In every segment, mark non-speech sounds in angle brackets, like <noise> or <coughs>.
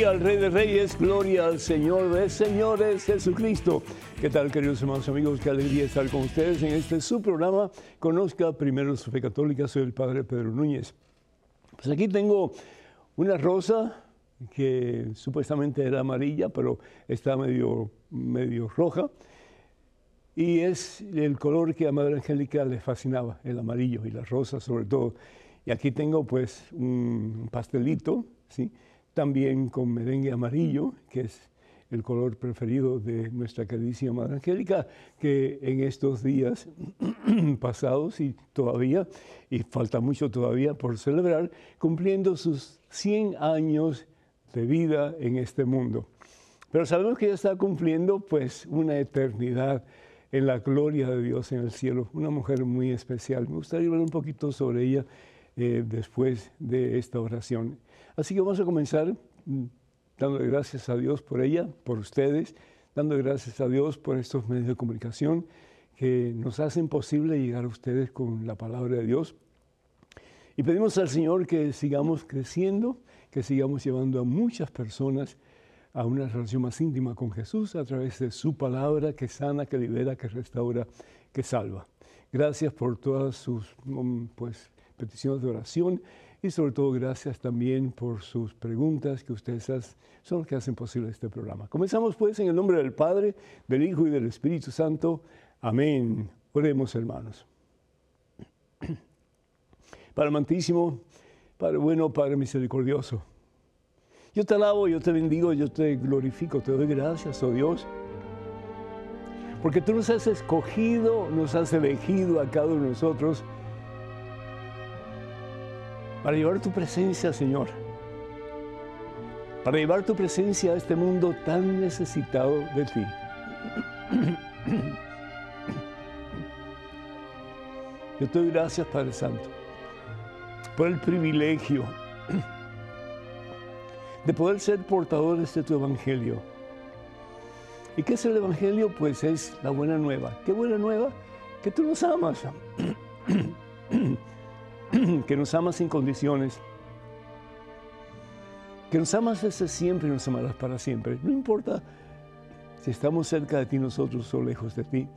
Gloria al Rey de Reyes, gloria al Señor de Señores, Jesucristo. ¿Qué tal, queridos hermanos amigos? Qué alegría estar con ustedes en este su programa. Conozca primero su fe católica. Soy el Padre Pedro Núñez. Pues aquí tengo una rosa que supuestamente era amarilla, pero está medio, medio roja. Y es el color que a Madre Angélica le fascinaba, el amarillo y la rosa sobre todo. Y aquí tengo pues un pastelito, ¿sí? También con merengue amarillo, que es el color preferido de nuestra queridísima Madre Angélica, que en estos días <clears throat> pasados y todavía, y falta mucho todavía por celebrar, cumpliendo sus 100 años de vida en este mundo. Pero sabemos que ella está cumpliendo pues una eternidad en la gloria de Dios en el cielo, una mujer muy especial. Me gustaría hablar un poquito sobre ella eh, después de esta oración. Así que vamos a comenzar mm, dándole gracias a Dios por ella, por ustedes, dando gracias a Dios por estos medios de comunicación que nos hacen posible llegar a ustedes con la palabra de Dios. Y pedimos al Señor que sigamos creciendo, que sigamos llevando a muchas personas a una relación más íntima con Jesús a través de su palabra que sana, que libera, que restaura, que salva. Gracias por todas sus mm, pues, peticiones de oración y sobre todo gracias también por sus preguntas que ustedes son los que hacen posible este programa. Comenzamos pues en el nombre del Padre, del Hijo y del Espíritu Santo. Amén. Oremos hermanos. <clears throat> Padre amantísimo, Padre bueno, Padre misericordioso. Yo te alabo, yo te bendigo, yo te glorifico, te doy gracias, oh Dios. Porque tú nos has escogido, nos has elegido a cada uno de nosotros para llevar tu presencia, Señor. Para llevar tu presencia a este mundo tan necesitado de ti. Yo te doy gracias, Padre Santo, por el privilegio de poder ser portadores de tu Evangelio. ¿Y qué es el Evangelio? Pues es la buena nueva. ¿Qué buena nueva? Que tú nos amas. <clears throat> que nos amas sin condiciones. Que nos amas desde siempre y nos amarás para siempre. No importa si estamos cerca de ti nosotros o lejos de ti.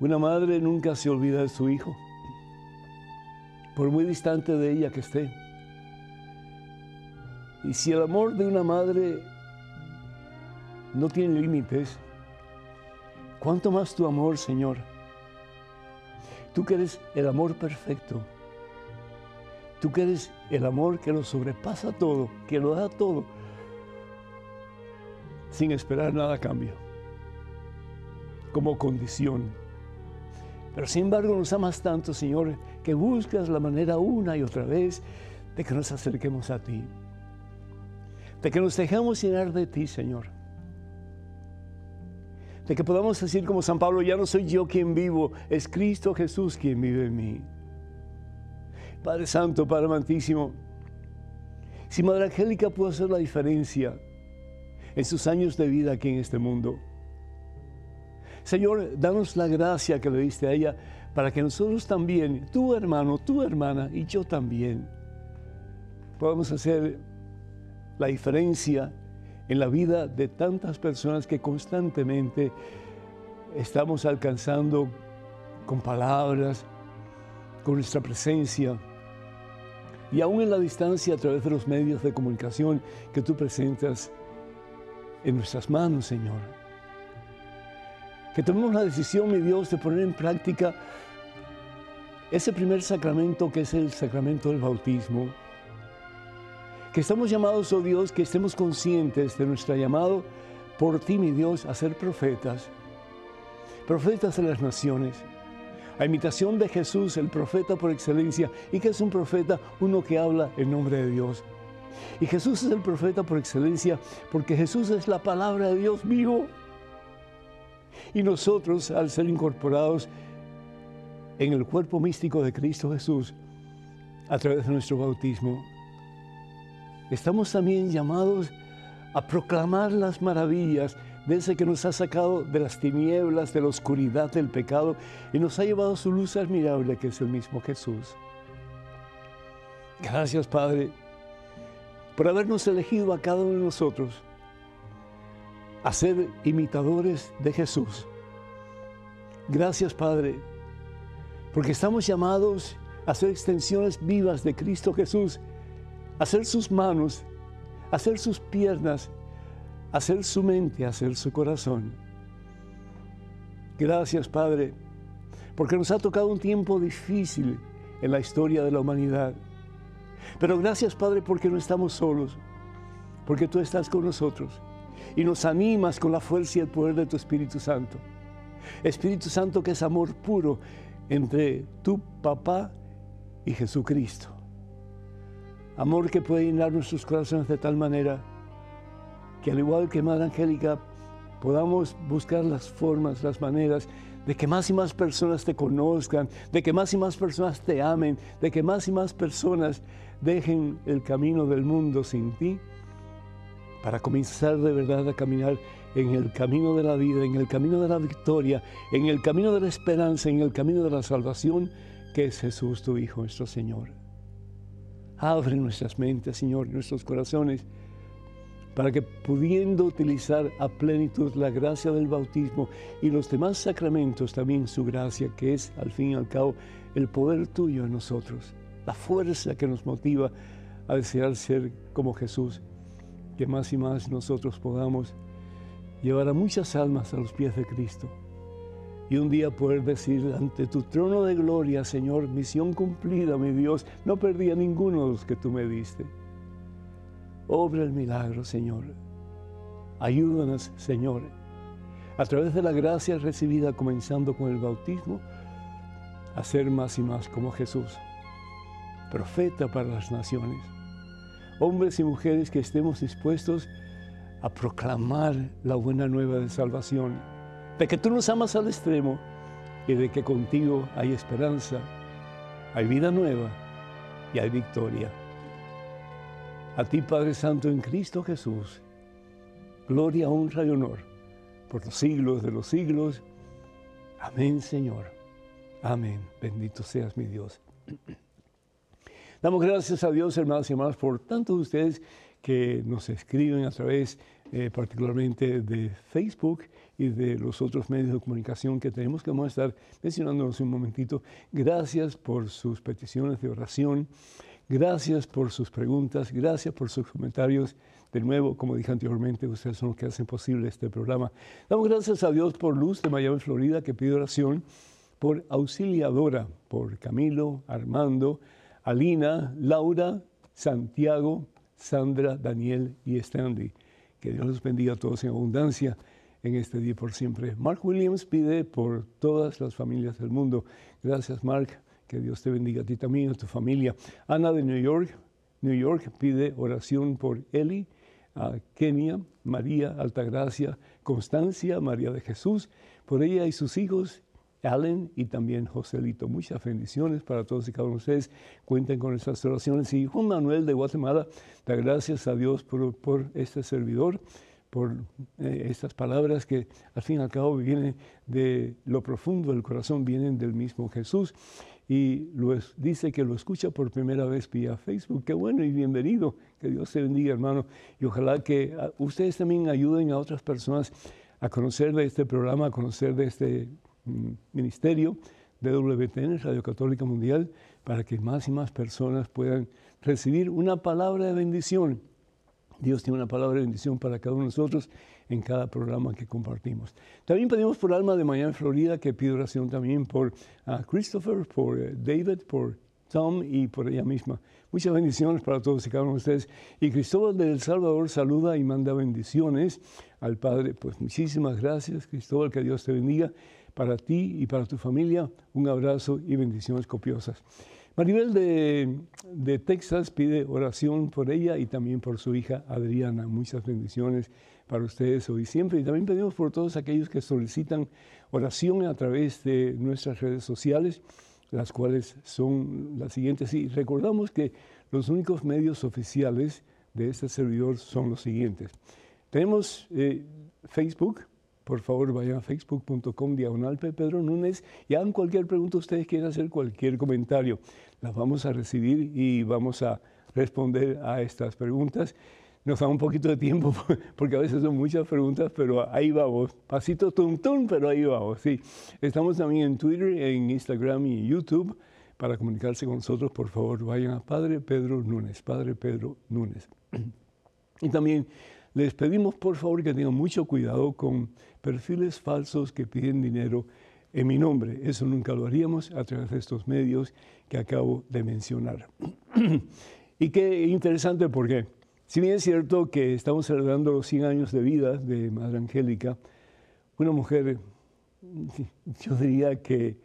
Una madre nunca se olvida de su hijo, por muy distante de ella que esté. Y si el amor de una madre no tiene límites, ¿cuánto más tu amor, Señor? Tú que eres el amor perfecto. Tú que eres el amor que lo sobrepasa todo, que lo da todo, sin esperar nada a cambio, como condición. Pero sin embargo nos amas tanto, Señor, que buscas la manera una y otra vez de que nos acerquemos a ti de que nos dejemos llenar de ti, Señor. De que podamos decir como San Pablo, ya no soy yo quien vivo, es Cristo Jesús quien vive en mí. Padre Santo, Padre Amantísimo, si Madre Angélica pudo hacer la diferencia en sus años de vida aquí en este mundo, Señor, danos la gracia que le diste a ella para que nosotros también, tu hermano, tu hermana y yo también, podamos hacer la diferencia en la vida de tantas personas que constantemente estamos alcanzando con palabras, con nuestra presencia y aún en la distancia a través de los medios de comunicación que tú presentas en nuestras manos, Señor. Que tomemos la decisión, mi Dios, de poner en práctica ese primer sacramento que es el sacramento del bautismo. Que estamos llamados, oh Dios, que estemos conscientes de nuestro llamado por ti, mi Dios, a ser profetas, profetas de las naciones, a imitación de Jesús, el profeta por excelencia. ¿Y que es un profeta? Uno que habla en nombre de Dios. Y Jesús es el profeta por excelencia porque Jesús es la palabra de Dios vivo. Y nosotros, al ser incorporados en el cuerpo místico de Cristo Jesús, a través de nuestro bautismo, estamos también llamados a proclamar las maravillas de ese que nos ha sacado de las tinieblas, de la oscuridad del pecado y nos ha llevado su luz admirable, que es el mismo Jesús. Gracias, Padre. por habernos elegido a cada uno de nosotros a ser imitadores de Jesús. Gracias, Padre, porque estamos llamados a ser extensiones vivas de Cristo Jesús, a ser sus manos, a ser sus piernas, a ser su mente, a ser su corazón. Gracias, Padre, porque nos ha tocado un tiempo difícil en la historia de la humanidad. Pero gracias, Padre, porque no estamos solos, porque tú estás con nosotros y nos animas con la fuerza y el poder de tu Espíritu Santo. Espíritu Santo que es amor puro entre tu papá y Jesucristo. Amor que puede llenar nuestros corazones de tal manera que al igual que Madre Angélica podamos buscar las formas, las maneras de que más y más personas te conozcan, de que más y más personas te amen, de que más y más personas dejen el camino del mundo sin ti para comenzar de verdad a caminar en el camino de la vida, en el camino de la victoria, en el camino de la esperanza, en el camino de la salvación, que es Jesús tu Hijo, nuestro Señor. Abre nuestras mentes, Señor, nuestros corazones, para que pudiendo utilizar a plenitud la gracia del bautismo y los demás sacramentos, también su gracia, que es al fin y al cabo el poder tuyo en nosotros, la fuerza que nos motiva a desear ser como Jesús que más y más nosotros podamos llevar a muchas almas a los pies de Cristo y un día poder decir ante tu trono de gloria, Señor, misión cumplida, mi Dios, no perdí a ninguno de los que tú me diste. Obra el milagro, Señor. Ayúdanos, Señor, a través de la gracia recibida comenzando con el bautismo, a ser más y más como Jesús, profeta para las naciones hombres y mujeres que estemos dispuestos a proclamar la buena nueva de salvación, de que tú nos amas al extremo y de que contigo hay esperanza, hay vida nueva y hay victoria. A ti, Padre Santo, en Cristo Jesús, gloria, honra y honor por los siglos de los siglos. Amén, Señor. Amén. Bendito seas mi Dios. <clears throat> Damos gracias a Dios, hermanos y hermanas, por tantos de ustedes que nos escriben a través eh, particularmente de Facebook y de los otros medios de comunicación que tenemos que vamos estar mencionándonos un momentito. Gracias por sus peticiones de oración, gracias por sus preguntas, gracias por sus comentarios. De nuevo, como dije anteriormente, ustedes son los que hacen posible este programa. Damos gracias a Dios por Luz de Miami, Florida, que pide oración, por Auxiliadora, por Camilo, Armando, Alina, Laura, Santiago, Sandra, Daniel y Stanley. Que Dios los bendiga a todos en abundancia en este día por siempre. Mark Williams pide por todas las familias del mundo. Gracias, Mark. Que Dios te bendiga a ti también, a tu familia. Ana de New York, New York pide oración por Eli, a Kenia, María Altagracia, Constancia, María de Jesús, por ella y sus hijos Allen y también Joselito. Muchas bendiciones para todos y cada uno de ustedes. Cuenten con estas oraciones. Y Juan Manuel de Guatemala, da gracias a Dios por, este servidor, por eh, estas palabras que al fin y al cabo vienen de lo profundo del corazón, vienen del mismo Jesús. Y lo dice que lo escucha por primera vez vía Facebook. Qué bueno y bienvenido. Que Dios te bendiga, hermano. Y ojalá que ah, ustedes también ayuden a otras personas a conocer de este programa, a conocer de este ministerio de WTN, Radio Católica Mundial, para que más y más personas puedan recibir una palabra de bendición. Dios tiene una palabra de bendición para cada uno de nosotros en cada programa que compartimos. También pedimos por Alma de Miami, Florida, que pide oración también por ah, Christopher, por eh, David, por Tom y por ella misma. Muchas bendiciones para todos y cada uno de ustedes. Y Cristóbal de El Salvador saluda y manda bendiciones al Padre. Pues muchísimas gracias, Cristóbal, que Dios te bendiga para ti y para tu familia. Un abrazo y bendiciones copiosas. Maribel de, Texas pide oración por ella y también por su hija Adriana. Muchas bendiciones para ustedes hoy siempre. Y también pedimos por todos aquellos que solicitan oración a través de nuestras redes sociales, las cuales son las siguientes. Y recordamos que los únicos medios oficiales de este servidor son los siguientes. Tenemos eh, Facebook, por favor vayan a facebook.com diagonal Pedro Núñez y hagan cualquier pregunta ustedes quieran hacer, cualquier comentario. Las vamos a recibir y vamos a, responder a estas preguntas. Nos da un poquito de tiempo <laughs> porque a veces son muchas preguntas, pero ahí vamos. Pasito tum tum, pero ahí vamos. Sí. Estamos también en Twitter, en Instagram y YouTube. Para comunicarse con nosotros, por favor, vayan a Padre Pedro Núñez, Padre Pedro Núñez. <clears throat> Y también les pedimos, por favor, que tengan mucho cuidado con perfiles falsos que piden dinero en mi nombre. Eso nunca lo haríamos a través de estos medios que acabo de mencionar. <clears throat> y qué interesante porque, si bien es cierto que estamos celebrando los 100 años de vida de Madre Angélica, una mujer, <laughs> yo diría que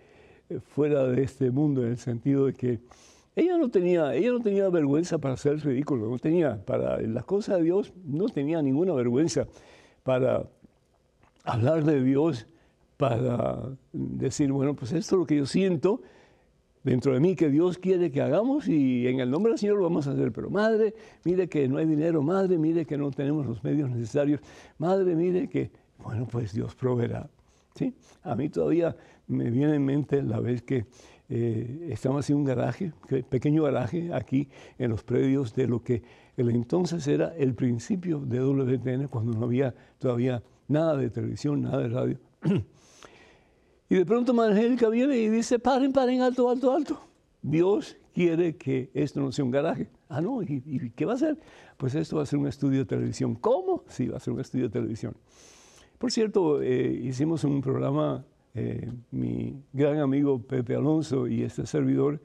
fuera de este mundo, en el sentido de que ella no tenía, ella no tenía vergüenza para hacer ridículo, no tenía, para las cosas de Dios, no tenía ninguna vergüenza para hablar de Dios para decir, bueno, pues esto es lo que yo siento dentro de mí que Dios quiere que hagamos y en el nombre del Señor lo vamos a hacer. Pero madre, mire que no hay dinero, madre, mire que no tenemos los medios necesarios, madre, mire que, bueno, pues Dios proveerá. ¿sí? A mí todavía me viene en mente la vez que eh, estamos haciendo un garaje, pequeño garaje aquí en los predios de lo que el entonces era el principio de WTN cuando no había todavía nada de televisión, nada de radio. <clears throat> Y de pronto Angélica viene y dice, paren, paren, alto, alto, alto. Dios quiere que esto no sea un garaje. Ah, no, ¿y, qué va a ser? Pues esto va a ser un estudio de televisión. ¿Cómo? Sí, va a ser un estudio de televisión. Por cierto, eh, hicimos un programa, eh, mi gran amigo Pepe Alonso y este servidor,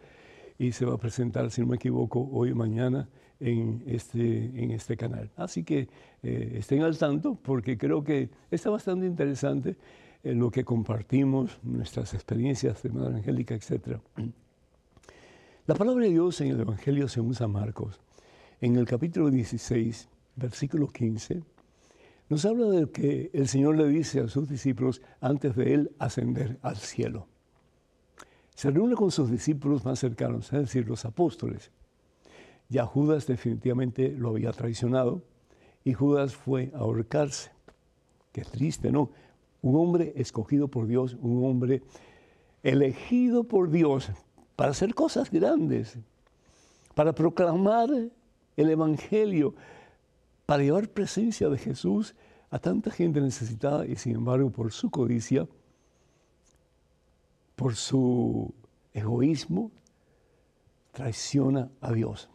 y se va a presentar, si no me equivoco, hoy o mañana en este, en este canal. Así que eh, estén al tanto porque creo que está bastante interesante en lo que compartimos, nuestras experiencias de Madre Angélica, etc. <clears throat> La palabra de Dios en el Evangelio según San Marcos, en el capítulo 16, versículo 15, nos habla de que el Señor le dice a sus discípulos antes de él ascender al cielo. Se reúne con sus discípulos más cercanos, es decir, los apóstoles. Ya Judas definitivamente lo había traicionado y Judas fue a ahorcarse. Qué triste, ¿no? un hombre escogido por Dios, un hombre elegido por Dios para hacer cosas grandes, para proclamar el Evangelio, para llevar presencia de Jesús a tanta gente necesitada y sin embargo por su codicia, por su egoísmo, traiciona a Dios.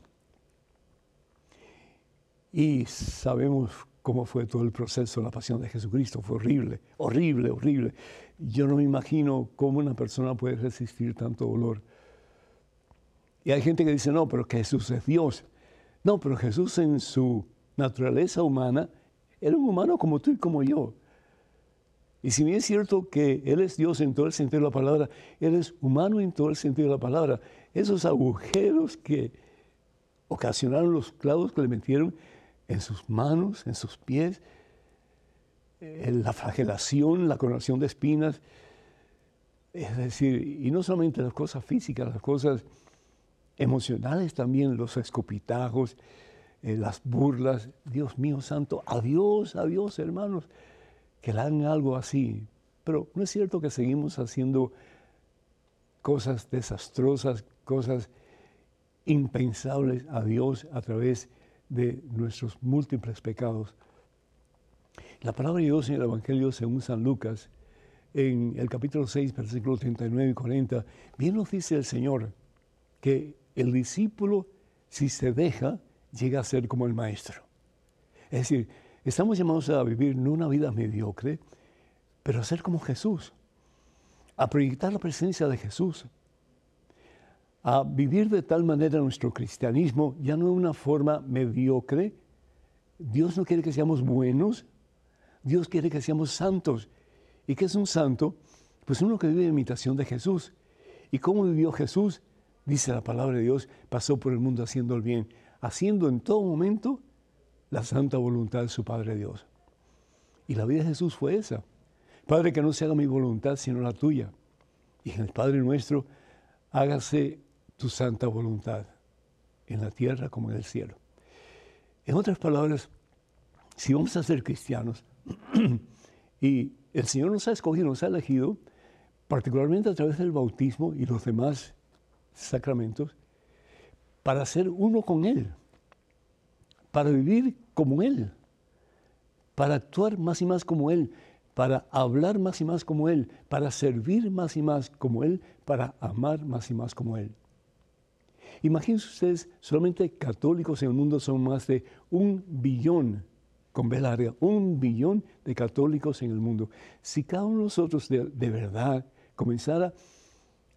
Y sabemos cómo fue todo el proceso de la pasión de Jesucristo. Fue horrible, horrible, horrible. Yo no me imagino cómo una persona puede resistir tanto dolor. Y hay gente que dice, no, pero Jesús es Dios. No, pero Jesús en su naturaleza humana era un humano como tú y como yo. Y si bien es cierto que Él es Dios en todo el sentido de la palabra, Él es humano en todo el sentido de la palabra. Esos agujeros que ocasionaron los clavos que le metieron en sus manos, en sus pies, la flagelación, la coronación de espinas, es decir, y no solamente las cosas físicas, las cosas emocionales también, los escopitajos, eh, las burlas, Dios mío santo, adiós, adiós hermanos, que le hagan algo así. Pero no es cierto que seguimos haciendo cosas desastrosas, cosas impensables a Dios a través de nuestros múltiples pecados. La palabra de Dios en el Evangelio según San Lucas, en el capítulo 6, versículos 39 y 40, bien nos dice el Señor que el discípulo, si se deja, llega a ser como el maestro. Es decir, estamos llamados a vivir no una vida mediocre, pero a ser como Jesús, a proyectar la presencia de Jesús, a vivir de tal manera nuestro cristianismo, ya no de una forma mediocre. Dios no quiere que seamos buenos, Dios quiere que seamos santos. ¿Y qué es un santo? Pues uno que vive en imitación de Jesús. ¿Y cómo vivió Jesús? Dice la palabra de Dios, pasó por el mundo haciendo el bien, haciendo en todo momento la santa voluntad de su Padre Dios. Y la vida de Jesús fue esa. Padre, que no se haga mi voluntad, sino la tuya. Y en el Padre nuestro, hágase tu santa voluntad, en la tierra como en el cielo. En otras palabras, si vamos a ser cristianos <clears throat> y el Señor nos ha escogido, nos ha elegido, particularmente a través del bautismo y los demás sacramentos, para ser uno con Él. para vivir como Él, para actuar más y más como Él, para hablar más y más como Él, para servir más y más como Él, para amar más y más como Él. Imagínense ustedes, solamente católicos en el mundo son más de un billón, con B larga, un billón de católicos en el mundo. Si cada uno de nosotros de, de verdad comenzara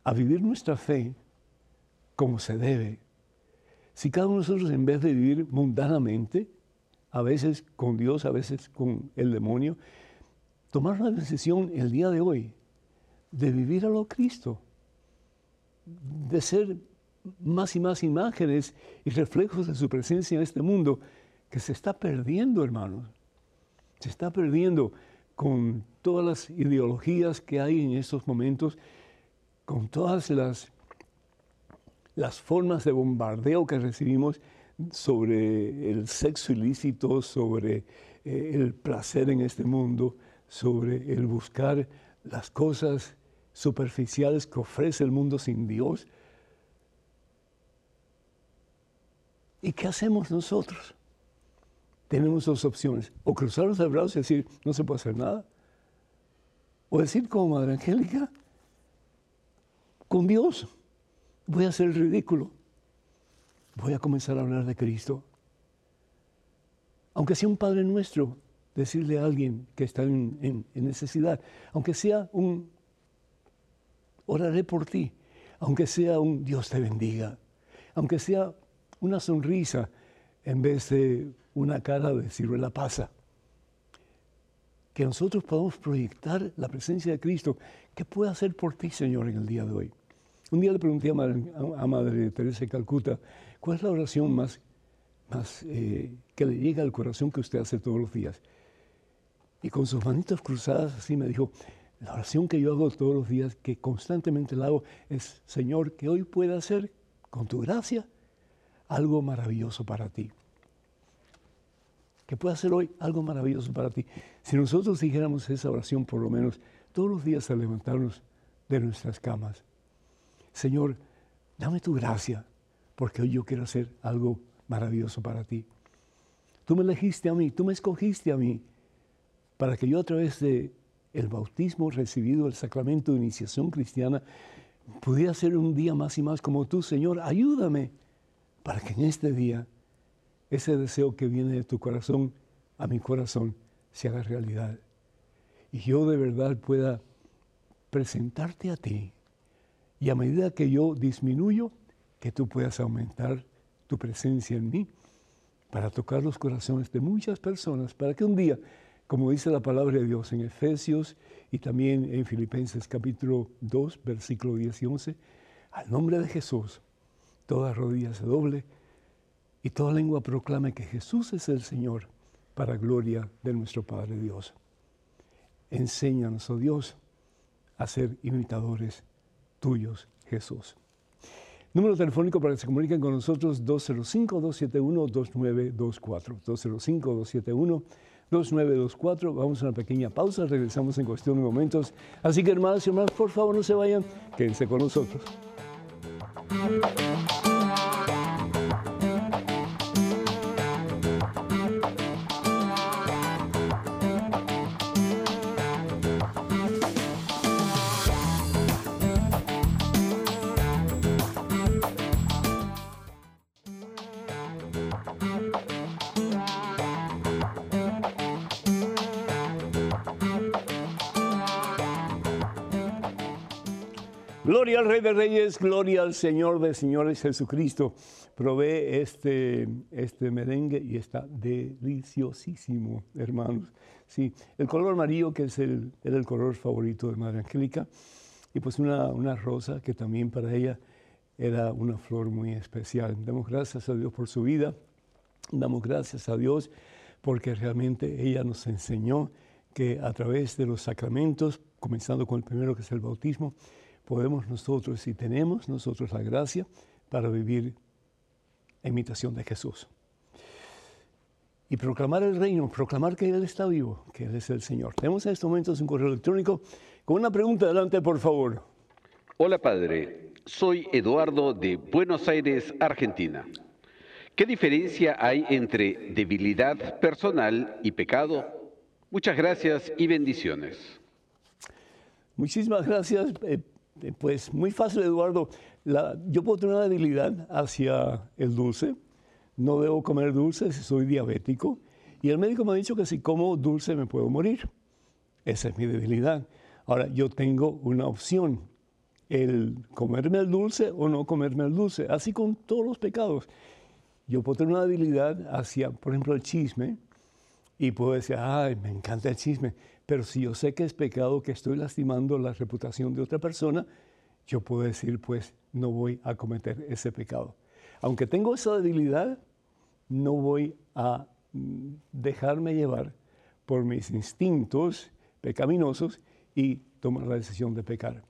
a vivir nuestra fe como se debe, si cada uno de nosotros en vez de vivir mundanamente, a veces con Dios, a veces con el demonio, tomar la decisión el día de hoy de vivir a lo Cristo, de ser más y más imágenes y reflejos de su presencia en este mundo que se está perdiendo, hermanos. Se está perdiendo con todas las ideologías que hay en estos momentos, con todas las, las formas de bombardeo que recibimos sobre el sexo ilícito, sobre eh, el placer en este mundo, sobre el buscar las cosas superficiales que ofrece el mundo sin Dios. ¿Y qué hacemos nosotros? Tenemos dos opciones. O cruzar los brazos y decir, no se puede hacer nada. O decir como Madre Angélica, con Dios voy a hacer el ridículo. Voy a comenzar a hablar de Cristo. Aunque sea un Padre nuestro, decirle a alguien que está en, en necesidad, aunque sea un oraré por ti, aunque sea un Dios te bendiga, aunque sea una sonrisa en vez de una cara de ciruela pasa. Que nosotros podamos proyectar la presencia de Cristo. ¿Qué puede hacer por ti, Señor, en el día de hoy? Un día le pregunté a Madre, Teresa de Calcuta, ¿cuál es la oración más, más eh, que le llega al corazón que usted hace todos los días? Y con sus manitos cruzadas así me dijo, la oración que yo hago todos los días, que constantemente la hago, es, Señor, que hoy pueda hacer, con tu gracia, algo maravilloso para ti. Que pueda hacer hoy algo maravilloso para ti. Si nosotros dijéramos esa oración por lo menos todos los días al levantarnos de nuestras camas, Señor, dame tu gracia, porque hoy yo quiero hacer algo maravilloso para ti. Tú me elegiste a mí, tú me escogiste a mí, para que yo a través de el bautismo recibido, el sacramento de iniciación cristiana, pudiera ser un día más y más como tú, Señor, ayúdame para que en este día ese deseo que viene de tu corazón a mi corazón se haga realidad. Y yo de verdad pueda presentarte a ti. Y a medida que yo disminuyo, que tú puedas aumentar tu presencia en mí para tocar los corazones de muchas personas, para que un día, como dice la palabra de Dios en Efesios y también en Filipenses capítulo 2, versículo 10 y 11, al nombre de Jesús, toda rodilla se doble y toda lengua proclame que Jesús es el Señor para gloria de nuestro Padre Dios. Enséñanos, oh Dios, a ser imitadores tuyos, Jesús. Número telefónico para que se comuniquen con nosotros 205-271-2924. 205-271-2924. Vamos a una pequeña pausa, regresamos en cuestión de momentos. Así que hermanos y hermanas, por favor no se vayan, quédense con nosotros. Música Gloria al Rey de Reyes, gloria al Señor de Señores Jesucristo. Provee este, este merengue y está deliciosísimo, hermanos. Sí, el color amarillo que es el, era el color favorito de Madre Angélica y pues una, una rosa que también para ella era una flor muy especial. Damos gracias a Dios por su vida, damos gracias a Dios porque realmente ella nos enseñó que a través de los sacramentos, comenzando con el primero que es el bautismo, podemos nosotros, si tenemos nosotros la gracia, para vivir en imitación de Jesús. Y proclamar el reino, proclamar que Él está vivo, que Él es el Señor. Tenemos en estos momentos un correo electrónico con una pregunta. Adelante, por favor. Hola, Padre. Soy Eduardo de Buenos Aires, Argentina. ¿Qué diferencia hay entre debilidad personal y pecado? Muchas gracias y bendiciones. Muchísimas gracias. Eh, pues muy fácil, Eduardo. yo puedo tener una debilidad hacia el dulce. No debo comer dulce si soy diabético. Y el médico me ha dicho que si como dulce me puedo morir. Esa es mi debilidad. Ahora, yo tengo una opción, el comerme el dulce o no comerme el dulce, así con todos los pecados. Yo puedo tener una debilidad hacia, por ejemplo, el chisme, y puedo decir, ay, me encanta el chisme, pero si yo sé que es pecado, que estoy lastimando la reputación de otra persona, yo puedo decir, pues no voy a cometer ese pecado. Aunque tengo esa debilidad, no voy a mm, dejarme llevar por mis instintos pecaminosos y tomar la decisión de pecar.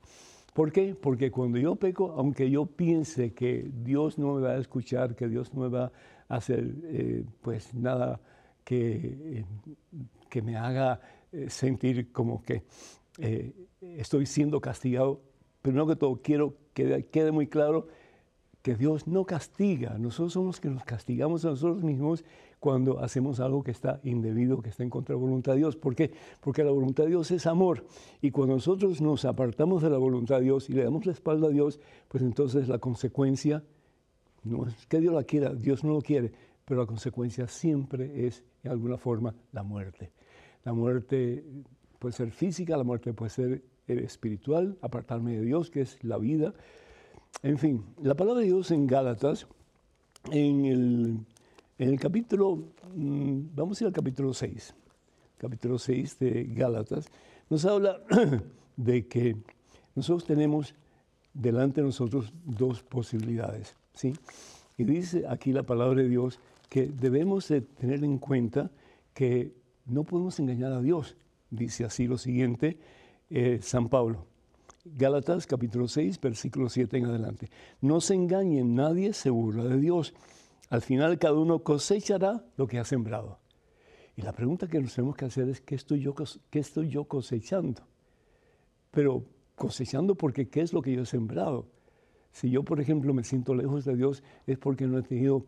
¿Por qué? Porque cuando yo peco, aunque yo piense que Dios no me va a escuchar, que Dios no me va a hacer eh, pues nada que, eh, que me haga eh, sentir como que estoy siendo castigado, primero que todo quiero que quede muy claro que Dios no castiga, nosotros somos los que nos castigamos a nosotros mismos cuando hacemos algo que está indebido, que está en contra de la voluntad de Dios. ¿Por qué? Porque la voluntad de Dios es amor. Y cuando nosotros nos apartamos de la voluntad de Dios y le damos la espalda a Dios, pues entonces la consecuencia, no es que Dios la quiera, Dios no lo quiere, pero la consecuencia siempre es, de alguna forma, la muerte. La muerte puede ser física, la muerte puede ser espiritual, apartarme de Dios, que es la vida. En fin, la palabra de Dios en Gálatas, en el en el capítulo, mm, vamos a ir al capítulo 6, capítulo 6 de Gálatas, nos habla <clears throat> de que nosotros tenemos delante de nosotros dos posibilidades, ¿sí? Y dice aquí la palabra de Dios que debemos de tener en cuenta que no podemos engañar a Dios. Dice así lo siguiente eh, San Pablo. Gálatas capítulo 6, versículo 7 en adelante. No se engañe, nadie se burla de Dios al final cada uno cosechará lo que ha sembrado. Y la pregunta que nos tenemos que hacer es, ¿qué estoy yo, qué estoy yo cosechando? Pero cosechando porque ¿qué es lo que yo he sembrado? Si yo, por ejemplo, me siento lejos de Dios, es porque no he tenido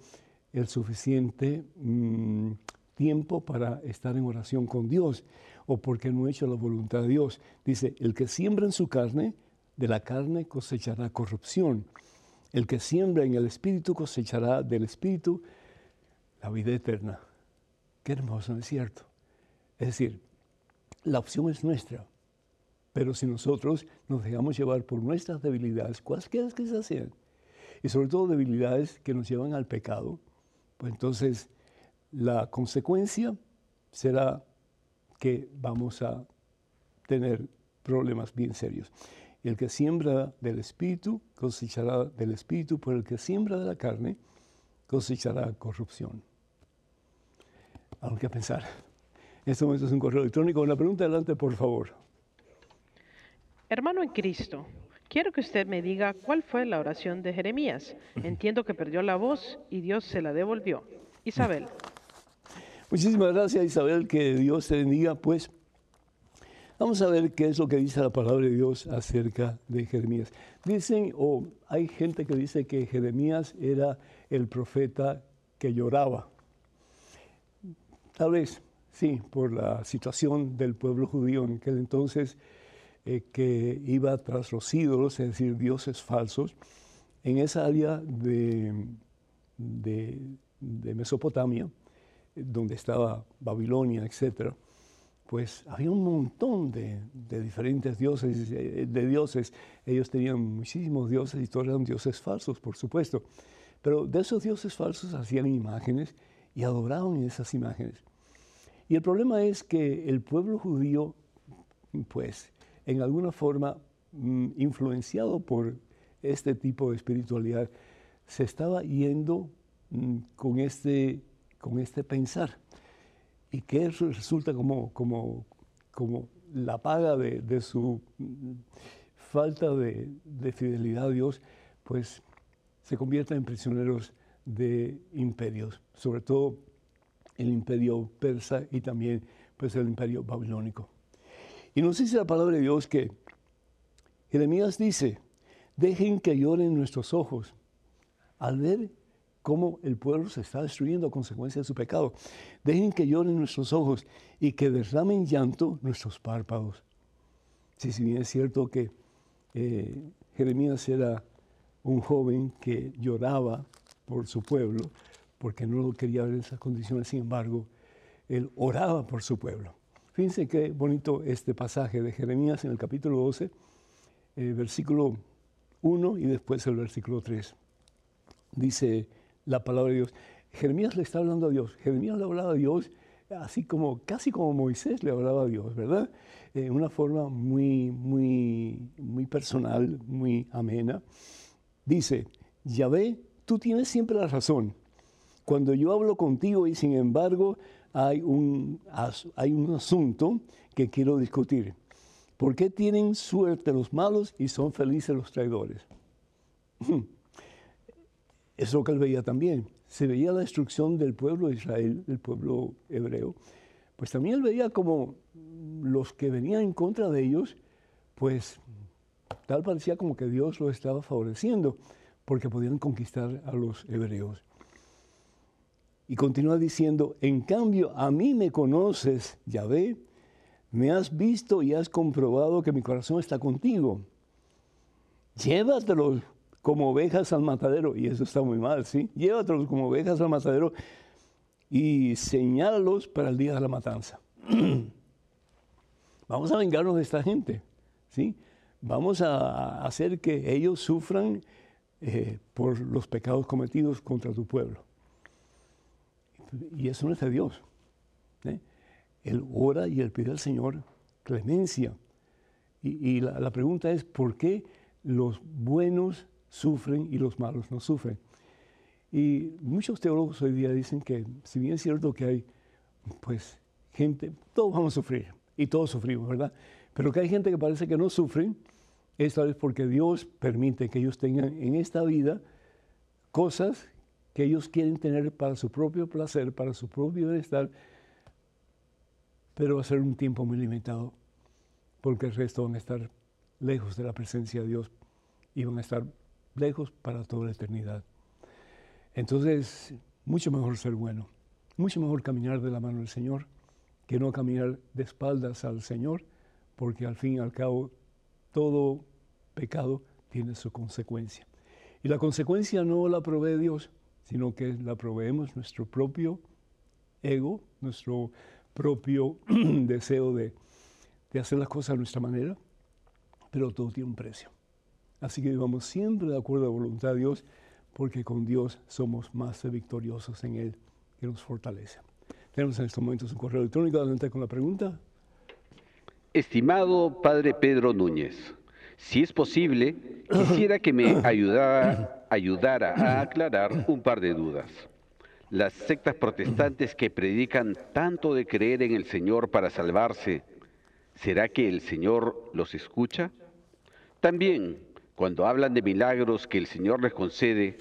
el suficiente mm, tiempo para estar en oración con Dios o porque no he hecho la voluntad de Dios. Dice, el que siembra en su carne, de la carne cosechará corrupción. El que siembra en el Espíritu cosechará del Espíritu la vida eterna. Qué hermoso, ¿no es cierto? Es decir, la opción es nuestra, pero si nosotros nos dejamos llevar por nuestras debilidades, cualquiera que esas sean, y sobre todo debilidades que nos llevan al pecado, pues entonces la consecuencia será que vamos a tener problemas bien serios. El que siembra del Espíritu cosechará del Espíritu, pero el que siembra de la carne cosechará corrupción. Algo que pensar. En este momento es un correo electrónico. Una pregunta adelante, por favor. Hermano en Cristo, quiero que usted me diga cuál fue la oración de Jeremías. Entiendo que perdió la voz y Dios se la devolvió. Isabel. Muchísimas gracias, Isabel. Que Dios te bendiga. Pues Vamos a ver qué es lo que dice la palabra de Dios acerca de Jeremías. Dicen, o hay gente que dice que Jeremías era el profeta que lloraba. Tal vez, sí, por la situación del pueblo judío en aquel entonces, eh, que iba tras los ídolos, es decir, dioses falsos, en esa área de, de Mesopotamia, donde estaba Babilonia, etcétera pues había un montón de, diferentes dioses, eh, de dioses. Ellos tenían muchísimos dioses y todos eran dioses falsos, por supuesto. Pero de esos dioses falsos hacían imágenes y adoraban esas imágenes. Y el problema es que el pueblo judío, pues, en alguna forma, mm, influenciado por este tipo de espiritualidad, se estaba yendo mm, con, este, con este pensar y que resulta como, como, como la paga de, su falta de, fidelidad a Dios, pues se convierten en prisioneros de imperios, sobre todo el imperio persa y también pues, el imperio babilónico. Y nos dice la palabra de Dios que Jeremías dice, dejen que lloren nuestros ojos al ver cómo el pueblo se está destruyendo a consecuencia de su pecado. Dejen que lloren nuestros ojos y que derramen llanto nuestros párpados. Sí, si bien es cierto que eh, Jeremías era un joven que lloraba por su pueblo, porque no lo quería ver en esas condiciones, sin embargo, él oraba por su pueblo. Fíjense qué bonito este pasaje de Jeremías en el capítulo 12, eh, versículo 1 y después el versículo 3. Dice la palabra de Dios. Jeremías le está hablando a Dios. Jeremías le hablaba a Dios así como, casi como Moisés le hablaba a Dios, ¿verdad? En una forma muy, muy, muy personal, muy amena. Dice, Yahvé, tú tienes siempre la razón. Cuando yo hablo contigo y sin embargo hay un, hay un asunto que quiero discutir. ¿Por qué tienen suerte los malos y son felices los traidores? <clears throat> Es que él veía también. Se veía la destrucción del pueblo de Israel, del pueblo hebreo. Pues también él veía como los que venían en contra de ellos, pues tal parecía como que Dios lo estaba favoreciendo, porque podían conquistar a los hebreos. Y continúa diciendo, en cambio, a mí me conoces, Yahvé, me has visto y has comprobado que mi corazón está contigo. Llévatelos como ovejas al matadero, y eso está muy mal, ¿sí? Llévatelos como ovejas al matadero y señálalos para el día de la matanza. <clears throat> Vamos a vengarnos de esta gente, ¿sí? Vamos a hacer que ellos sufran eh, por los pecados cometidos contra tu pueblo. Y eso no es de Dios. Él ora y él pide al Señor clemencia. Y, la, pregunta es, ¿por qué los buenos sufren y los malos no sufren? Y muchos teólogos hoy día dicen que, si bien es cierto que hay, pues, gente, todos vamos a sufrir, y todos sufrimos, ¿verdad? Pero que hay gente que parece que no sufren, esta vez porque Dios permite que ellos tengan en esta vida cosas que ellos quieren tener para su propio placer, para su propio bienestar, pero va a ser un tiempo muy limitado, porque el resto van a estar lejos de la presencia de Dios y van a estar lejos para toda la eternidad. Entonces, mucho mejor ser bueno, mucho mejor caminar de la mano del Señor que no caminar de espaldas al Señor, porque al fin y al cabo todo pecado tiene su consecuencia. Y la consecuencia no la provee Dios, sino que la proveemos nuestro propio ego, nuestro propio <clears throat> deseo de, hacer las cosas a nuestra manera, pero todo tiene un precio. Así que vivamos siempre de acuerdo a la voluntad de Dios, porque con Dios somos más victoriosos en Él, que nos fortalece. Tenemos en estos momentos un correo electrónico. Adelante con la pregunta. Estimado Padre Pedro Núñez, si es posible, quisiera que me <coughs> ayudara, ayudara a aclarar un par de dudas. Las sectas protestantes que predican tanto de creer en el Señor para salvarse, ¿será que el Señor los escucha? También, cuando hablan de milagros que el Señor les concede,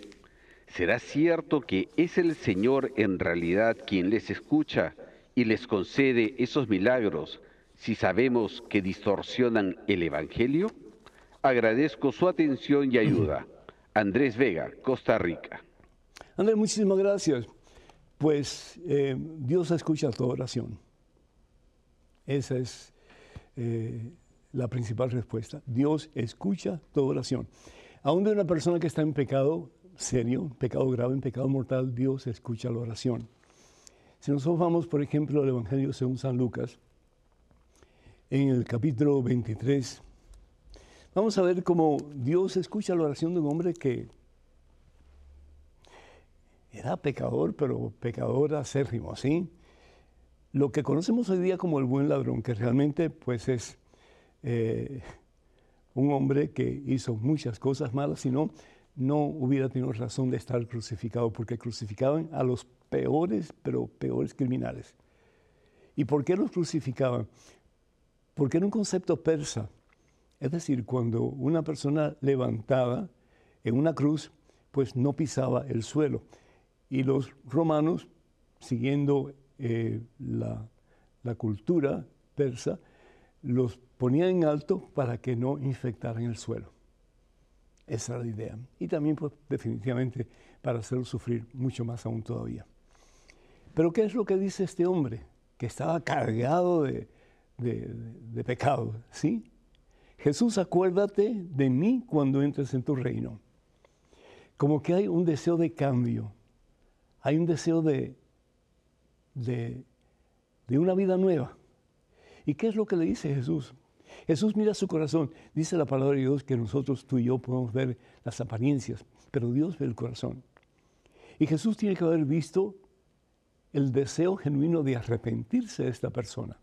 ¿será cierto que es el Señor en realidad quien les escucha y les concede esos milagros si sabemos que distorsionan el Evangelio? Agradezco su atención y ayuda. <clears throat> Andrés Vega, Costa Rica. Andrés, muchísimas gracias. Pues eh, Dios escucha toda oración. Esa es eh, la principal respuesta. Dios escucha toda oración. Aún de una persona que está en pecado serio, pecado grave, en pecado mortal, Dios escucha la oración. Si nosotros vamos, por ejemplo, al Evangelio según San Lucas, en el capítulo 23, Vamos a ver cómo Dios escucha la oración de un hombre que era pecador, pero pecador acérrimo, ¿sí? Lo que conocemos hoy día como el buen ladrón, que realmente pues es eh, un hombre que hizo muchas cosas malas, si no, hubiera tenido razón de estar crucificado, porque crucificaban a los peores, pero peores criminales. ¿Y por qué los crucificaban? Porque era un concepto persa es decir, cuando una persona levantada en una cruz, pues no pisaba el suelo. Y los romanos, siguiendo eh, la cultura persa, los ponían en alto para que no infectaran el suelo. Esa era la idea. Y también, pues, definitivamente, para hacerlo sufrir mucho más aún todavía. Pero ¿qué es lo que dice este hombre? Que estaba cargado de, de pecado, ¿sí? Jesús, acuérdate de mí cuando entres en tu reino. Como que hay un deseo de cambio, hay un deseo de, de, una vida nueva. ¿Y qué es lo que le dice Jesús? Jesús mira su corazón. Dice la palabra de Dios que nosotros, tú y yo, podemos ver las apariencias, pero Dios ve el corazón. Y Jesús tiene que haber visto el deseo genuino de arrepentirse de esta persona.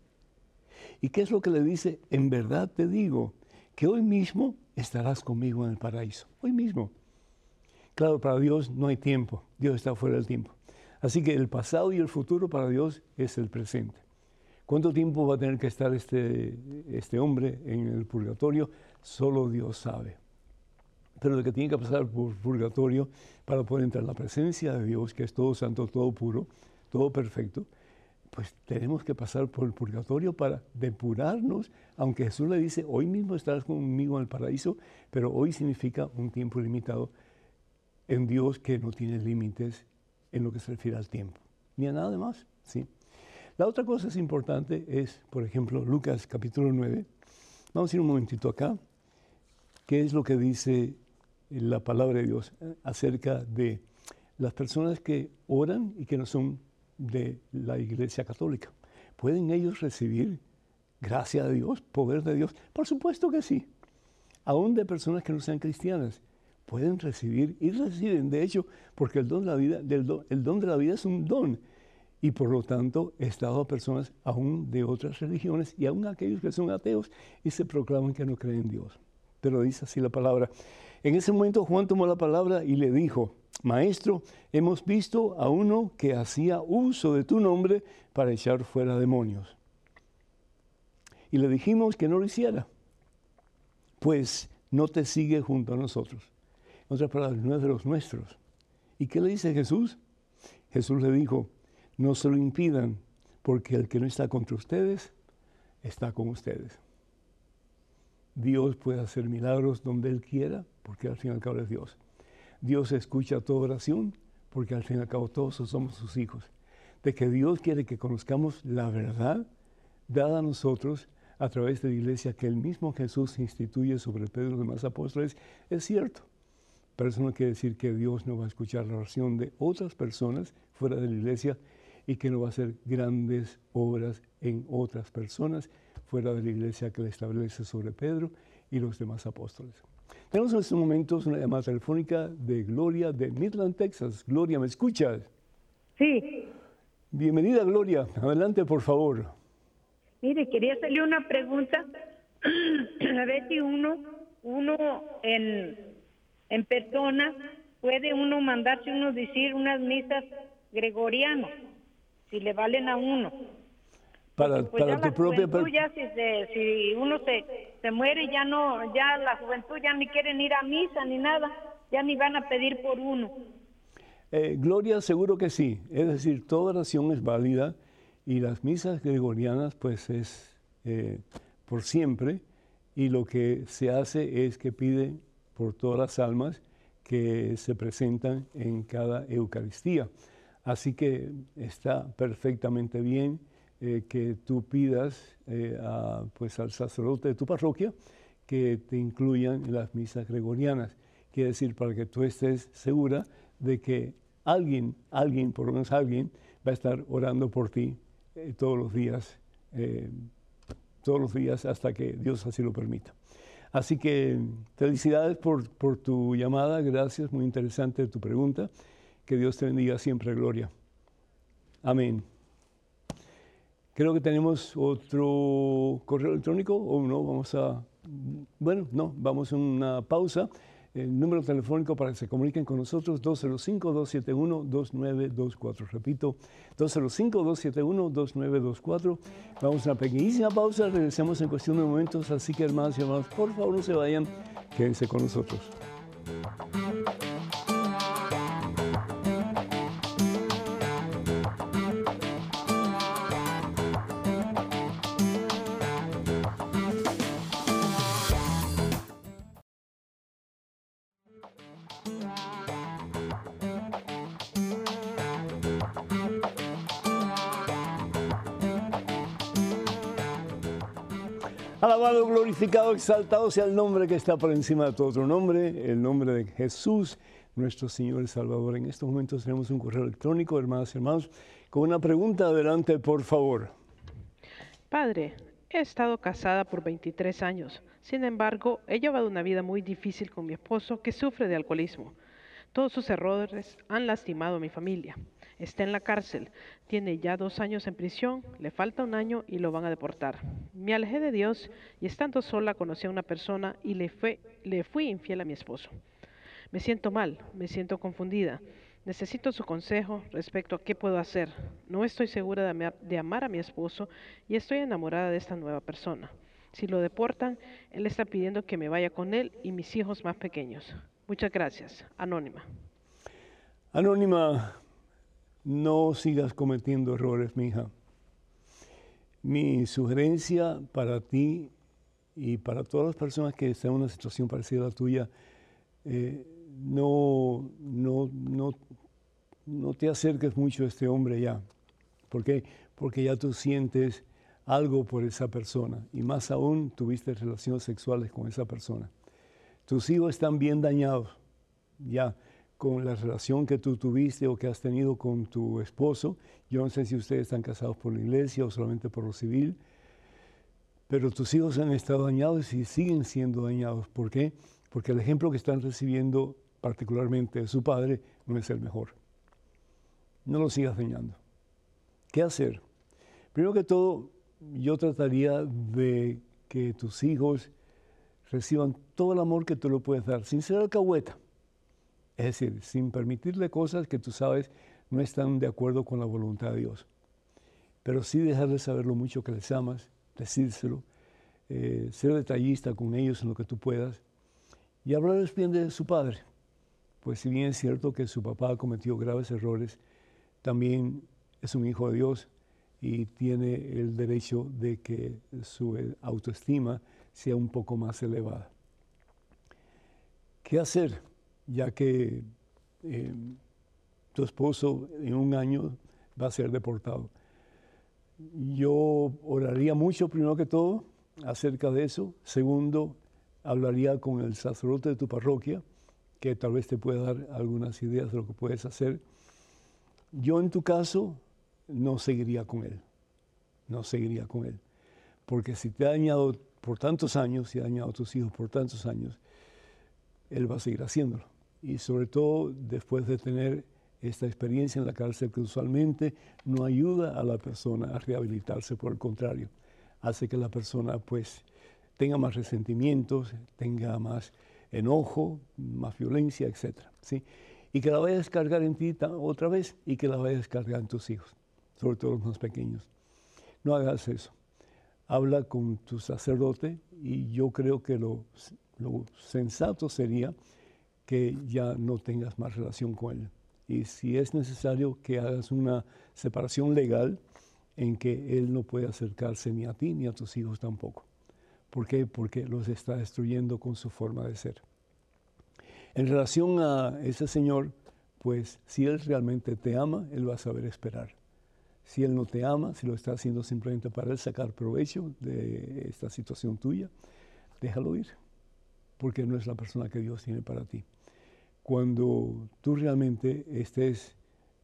¿Y qué es lo que le dice? En verdad te digo que hoy mismo estarás conmigo en el paraíso. Hoy mismo. Claro, para Dios no hay tiempo. Dios está fuera del tiempo. Así que el pasado y el futuro para Dios es el presente. ¿Cuánto tiempo va a tener que estar este, este hombre en el purgatorio? Solo Dios sabe. Pero lo que tiene que pasar por purgatorio para poder entrar en la presencia de Dios, que es todo santo, todo puro, todo perfecto, pues tenemos que pasar por el purgatorio para depurarnos, aunque Jesús le dice, hoy mismo estarás conmigo en el paraíso, pero hoy significa un tiempo limitado en Dios que no tiene límites en lo que se refiere al tiempo, ni a nada más. ¿sí? La otra cosa es importante es, por ejemplo, Lucas capítulo 9. Vamos a ir un momentito acá. ¿Qué es lo que dice la palabra de Dios acerca de las personas que oran y que no son de la Iglesia Católica. ¿Pueden ellos recibir gracia de Dios, poder de Dios? Por supuesto que sí. Aún de personas que no sean cristianas pueden recibir y reciben, de hecho, porque el don de la vida, el don de la vida es un don. Y por lo tanto he estado a personas aún de otras religiones y aún aquellos que son ateos y se proclaman que no creen en Dios. Pero dice así la palabra. En ese momento Juan tomó la palabra y le dijo, Maestro, hemos visto a uno que hacía uso de tu nombre para echar fuera demonios. Y le dijimos que no lo hiciera, pues no te sigue junto a nosotros. En otras palabras, no es de los nuestros. ¿Y qué le dice Jesús? Jesús le dijo, no se lo impidan, porque el que no está contra ustedes, está con ustedes. Dios puede hacer milagros donde Él quiera, porque al fin y al cabo es Dios. Dios escucha toda oración, porque al fin y al cabo todos somos sus hijos. De que Dios quiere que conozcamos la verdad dada a nosotros a través de la iglesia que el mismo Jesús instituye sobre Pedro y los demás apóstoles, es cierto. Pero eso no quiere decir que Dios no va a escuchar la oración de otras personas fuera de la iglesia y que no va a hacer grandes obras en otras personas fuera de la iglesia que le establece sobre Pedro y los demás apóstoles. Tenemos en estos momentos una llamada telefónica de Gloria de Midland, Texas. Gloria, ¿me escuchas? Sí. Bienvenida, Gloria. Adelante, por favor. Mire, quería hacerle una pregunta. <clears throat> A ver si uno, uno en, en persona puede uno mandarse uno decir unas misas gregorianas, si le valen a uno. Para, pues para tu propia ya si, si, uno se, se muere ya no ya la juventud ya ni quieren ir a misa ni nada ya ni van a pedir por uno. Eh, Gloria seguro que sí. Es decir toda oración es válida y las misas gregorianas pues es eh, por siempre. Y lo que se hace es que pide por todas las almas que se presentan en cada Eucaristía así que está perfectamente bien eh, que tú pidas eh, pues al sacerdote de tu parroquia que te incluyan en las misas gregorianas. Quiere decir, para que tú estés segura de que alguien, alguien, por lo menos alguien, va a estar orando por ti eh, todos los días, todos los días hasta que Dios así lo permita. Así que felicidades por, por tu llamada, gracias, muy interesante tu pregunta. Que Dios te bendiga siempre, Gloria. Amén. Creo que tenemos otro correo electrónico o no, vamos a, bueno, no, vamos a una pausa. El número telefónico para que se comuniquen con nosotros, 205-271-2924. Repito, 205-271-2924. Vamos a una pequeñísima pausa, regresamos en cuestión de momentos, así que hermanos y hermanos, por favor no se vayan, quédense con nosotros. Glorificado, exaltado sea el nombre que está por encima de todo otro nombre, el nombre de Jesús, nuestro Señor y Salvador. En estos momentos tenemos un correo electrónico, hermanas y hermanos, con una pregunta. Adelante, por favor. Padre, he estado casada por 23 años. Sin embargo, he llevado una vida muy difícil con mi esposo que sufre de alcoholismo. Todos sus errores han lastimado a mi familia. Está en la cárcel, tiene ya dos años en prisión, le falta un año y lo van a deportar. Me alejé de Dios y estando sola conocí a una persona y le, le fui infiel a mi esposo. Me siento mal, me siento confundida. Necesito su consejo respecto a qué puedo hacer. No estoy segura de de amar a mi esposo y estoy enamorada de esta nueva persona. Si lo deportan, él está pidiendo que me vaya con él y mis hijos más pequeños. Muchas gracias. Anónima. Anónima, no sigas cometiendo errores, mi hija. Mi sugerencia para ti y para todas las personas que están en una situación parecida a la tuya, eh, no, no, no, no te acerques mucho a este hombre ya. ¿Por qué? Porque ya tú sientes algo por esa persona y más aún tuviste relaciones sexuales con esa persona. Tus hijos están bien dañados ya con la relación que tú tuviste o que has tenido con tu esposo. Yo no sé si ustedes están casados por la iglesia o solamente por lo civil, pero tus hijos han estado dañados y siguen siendo dañados. ¿Por qué? Porque el ejemplo que están recibiendo particularmente de su padre no es el mejor. No lo sigas dañando. ¿Qué hacer? Primero que todo, yo trataría de que tus hijos reciban todo el amor que tú le puedes dar, sin ser alcahueta. Es decir, sin permitirle cosas que tú sabes no están de acuerdo con la voluntad de Dios. Pero sí dejarles saber lo mucho que les amas, decírselo, eh, ser detallista con ellos en lo que tú puedas y hablarles bien de su padre. Pues si bien es cierto que su papá cometió graves errores, también es un hijo de Dios y tiene el derecho de que su autoestima sea un poco más elevada. ¿Qué hacer? Ya que eh, tu esposo en un año va a ser deportado. Yo oraría mucho, primero que todo, acerca de eso. Segundo, hablaría con el sacerdote de tu parroquia, que tal vez te pueda dar algunas ideas de lo que puedes hacer. Yo en tu caso no seguiría con él, no seguiría con él. Porque si te ha dañado por tantos años y ha dañado a tus hijos por tantos años, él va a seguir haciéndolo. Y sobre todo después de tener esta experiencia en la cárcel que usualmente no ayuda a la persona a rehabilitarse, por el contrario, hace que la persona pues tenga más resentimientos, tenga más enojo, más violencia, etc. ¿sí? Y que la vaya a descargar en ti otra vez y que la vaya a descargar en tus hijos, sobre todo los más pequeños. No hagas eso habla con tu sacerdote y yo creo que lo, sensato sería que ya no tengas más relación con él. Y si es necesario que hagas una separación legal en que él no puede acercarse ni a ti ni a tus hijos tampoco. ¿Por qué? Porque los está destruyendo con su forma de ser. En relación a ese señor, pues si él realmente te ama, él va a saber esperar. Si Él no te ama, si lo está haciendo simplemente para Él sacar provecho de esta situación tuya, déjalo ir, porque no es la persona que Dios tiene para ti. Cuando tú realmente estés